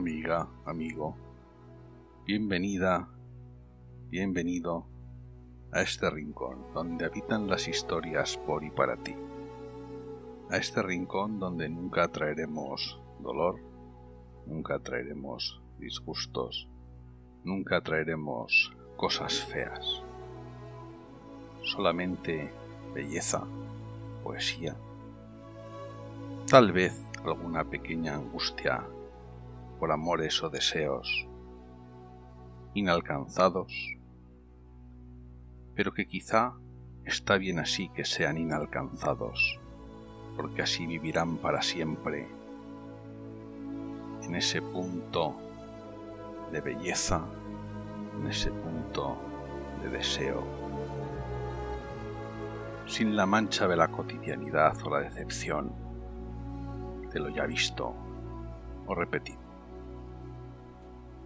amiga, amigo, bienvenida, bienvenido a este rincón donde habitan las historias por y para ti, a este rincón donde nunca traeremos dolor, nunca traeremos disgustos, nunca traeremos cosas feas, solamente belleza, poesía, tal vez alguna pequeña angustia por amores o deseos inalcanzados, pero que quizá está bien así que sean inalcanzados, porque así vivirán para siempre en ese punto de belleza, en ese punto de deseo, sin la mancha de la cotidianidad o la decepción de lo ya visto o repetido.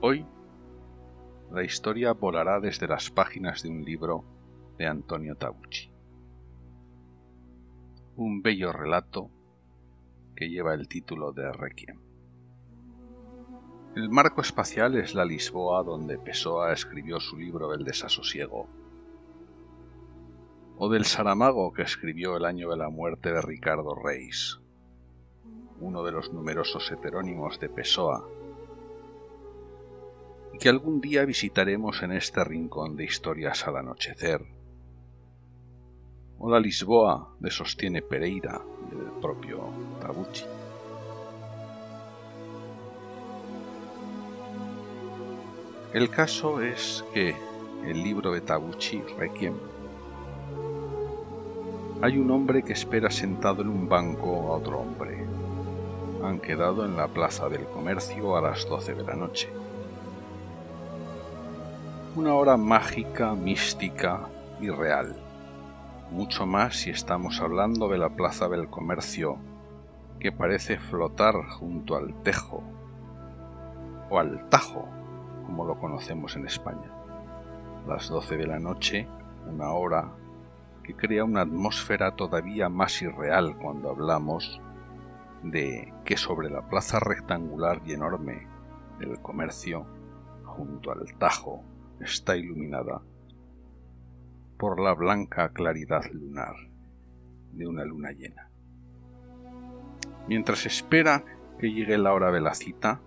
Hoy la historia volará desde las páginas de un libro de Antonio Tabucci. Un bello relato que lleva el título de Requiem. El marco espacial es la Lisboa donde Pessoa escribió su libro El desasosiego, o del Saramago que escribió el año de la muerte de Ricardo Reis, uno de los numerosos heterónimos de Pessoa, que algún día visitaremos en este rincón de historias al anochecer, o la Lisboa de Sostiene Pereira del propio Tabucci. El caso es que el libro de Tabucci, Requiem, hay un hombre que espera sentado en un banco a otro hombre. Han quedado en la plaza del comercio a las doce de la noche. Una hora mágica, mística y real. Mucho más si estamos hablando de la plaza del comercio, que parece flotar junto al tejo o al tajo como lo conocemos en España. Las 12 de la noche, una hora que crea una atmósfera todavía más irreal cuando hablamos de que sobre la plaza rectangular y enorme del comercio, junto al Tajo, está iluminada por la blanca claridad lunar de una luna llena. Mientras espera que llegue la hora de la cita,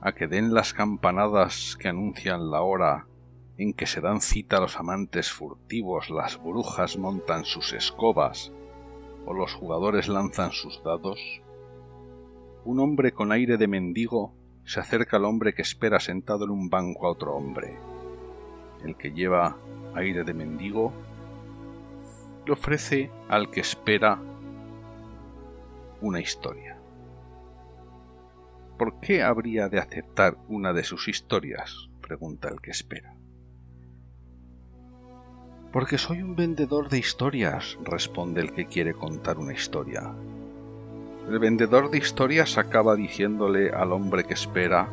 a que den las campanadas que anuncian la hora en que se dan cita los amantes furtivos, las brujas montan sus escobas o los jugadores lanzan sus dados? Un hombre con aire de mendigo se acerca al hombre que espera sentado en un banco a otro hombre. El que lleva aire de mendigo le ofrece al que espera una historia. ¿Por qué habría de aceptar una de sus historias? pregunta el que espera. Porque soy un vendedor de historias, responde el que quiere contar una historia. El vendedor de historias acaba diciéndole al hombre que espera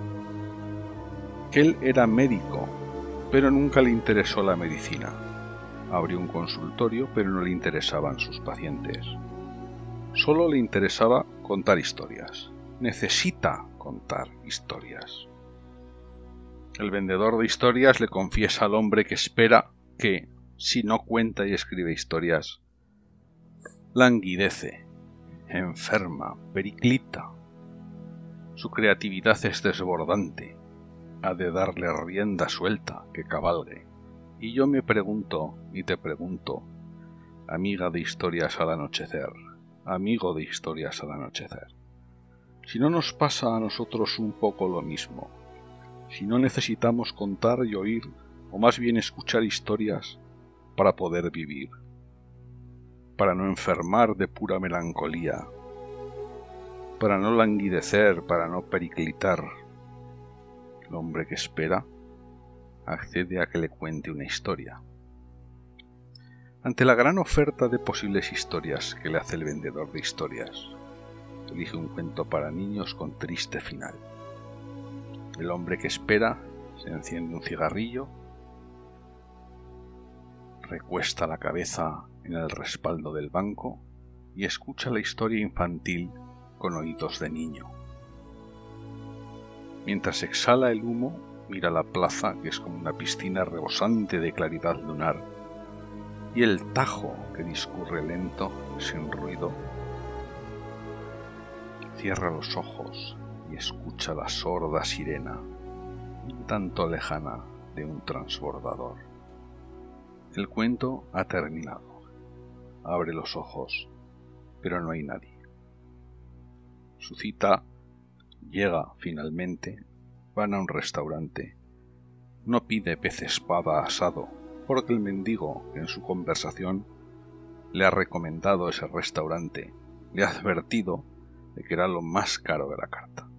que él era médico, pero nunca le interesó la medicina. Abrió un consultorio, pero no le interesaban sus pacientes. Solo le interesaba contar historias. Necesita contar historias. El vendedor de historias le confiesa al hombre que espera que, si no cuenta y escribe historias, languidece, enferma, periclita. Su creatividad es desbordante, ha de darle rienda suelta que cabalgue. Y yo me pregunto y te pregunto, amiga de historias al anochecer, amigo de historias al anochecer si no nos pasa a nosotros un poco lo mismo, si no necesitamos contar y oír, o más bien escuchar historias para poder vivir, para no enfermar de pura melancolía, para no languidecer, para no periclitar. El hombre que espera accede a que le cuente una historia. Ante la gran oferta de posibles historias que le hace el vendedor de historias, elige un cuento para niños con triste final. El hombre que espera se enciende un cigarrillo, recuesta la cabeza en el respaldo del banco y escucha la historia infantil con oídos de niño. Mientras exhala el humo, mira la plaza, que es como una piscina rebosante de claridad lunar, y el tajo que discurre lento, sin ruido. Cierra los ojos y escucha la sorda sirena, un tanto lejana de un transbordador. El cuento ha terminado. Abre los ojos, pero no hay nadie. Su cita llega finalmente, van a un restaurante. No pide pez espada asado, porque el mendigo en su conversación le ha recomendado ese restaurante, le ha advertido de que era lo más caro de la carta.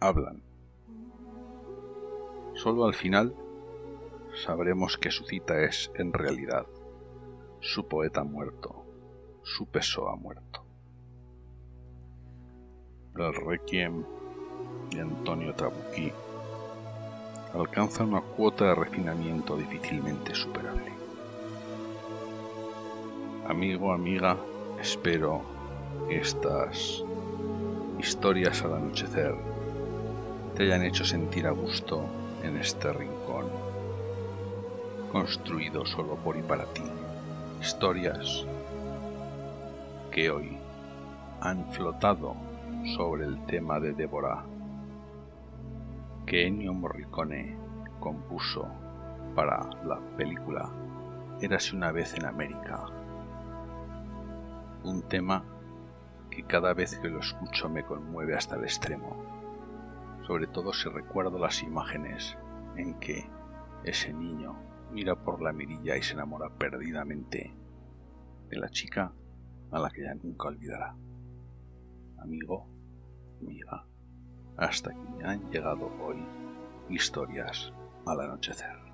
Hablan. Solo al final sabremos que su cita es, en realidad, su poeta muerto, su peso ha muerto. El Requiem de Antonio Trabucchi alcanza una cuota de refinamiento difícilmente superable. Amigo, amiga, espero que estas historias al anochecer te hayan hecho sentir a gusto en este rincón, construido solo por y para ti. Historias que hoy han flotado sobre el tema de Débora que Ennio Morricone compuso para la película Érase una vez en América. Un tema que cada vez que lo escucho me conmueve hasta el extremo, sobre todo si recuerdo las imágenes en que ese niño mira por la mirilla y se enamora perdidamente de la chica a la que ya nunca olvidará. Amigo, amiga hasta aquí han llegado hoy historias al anochecer.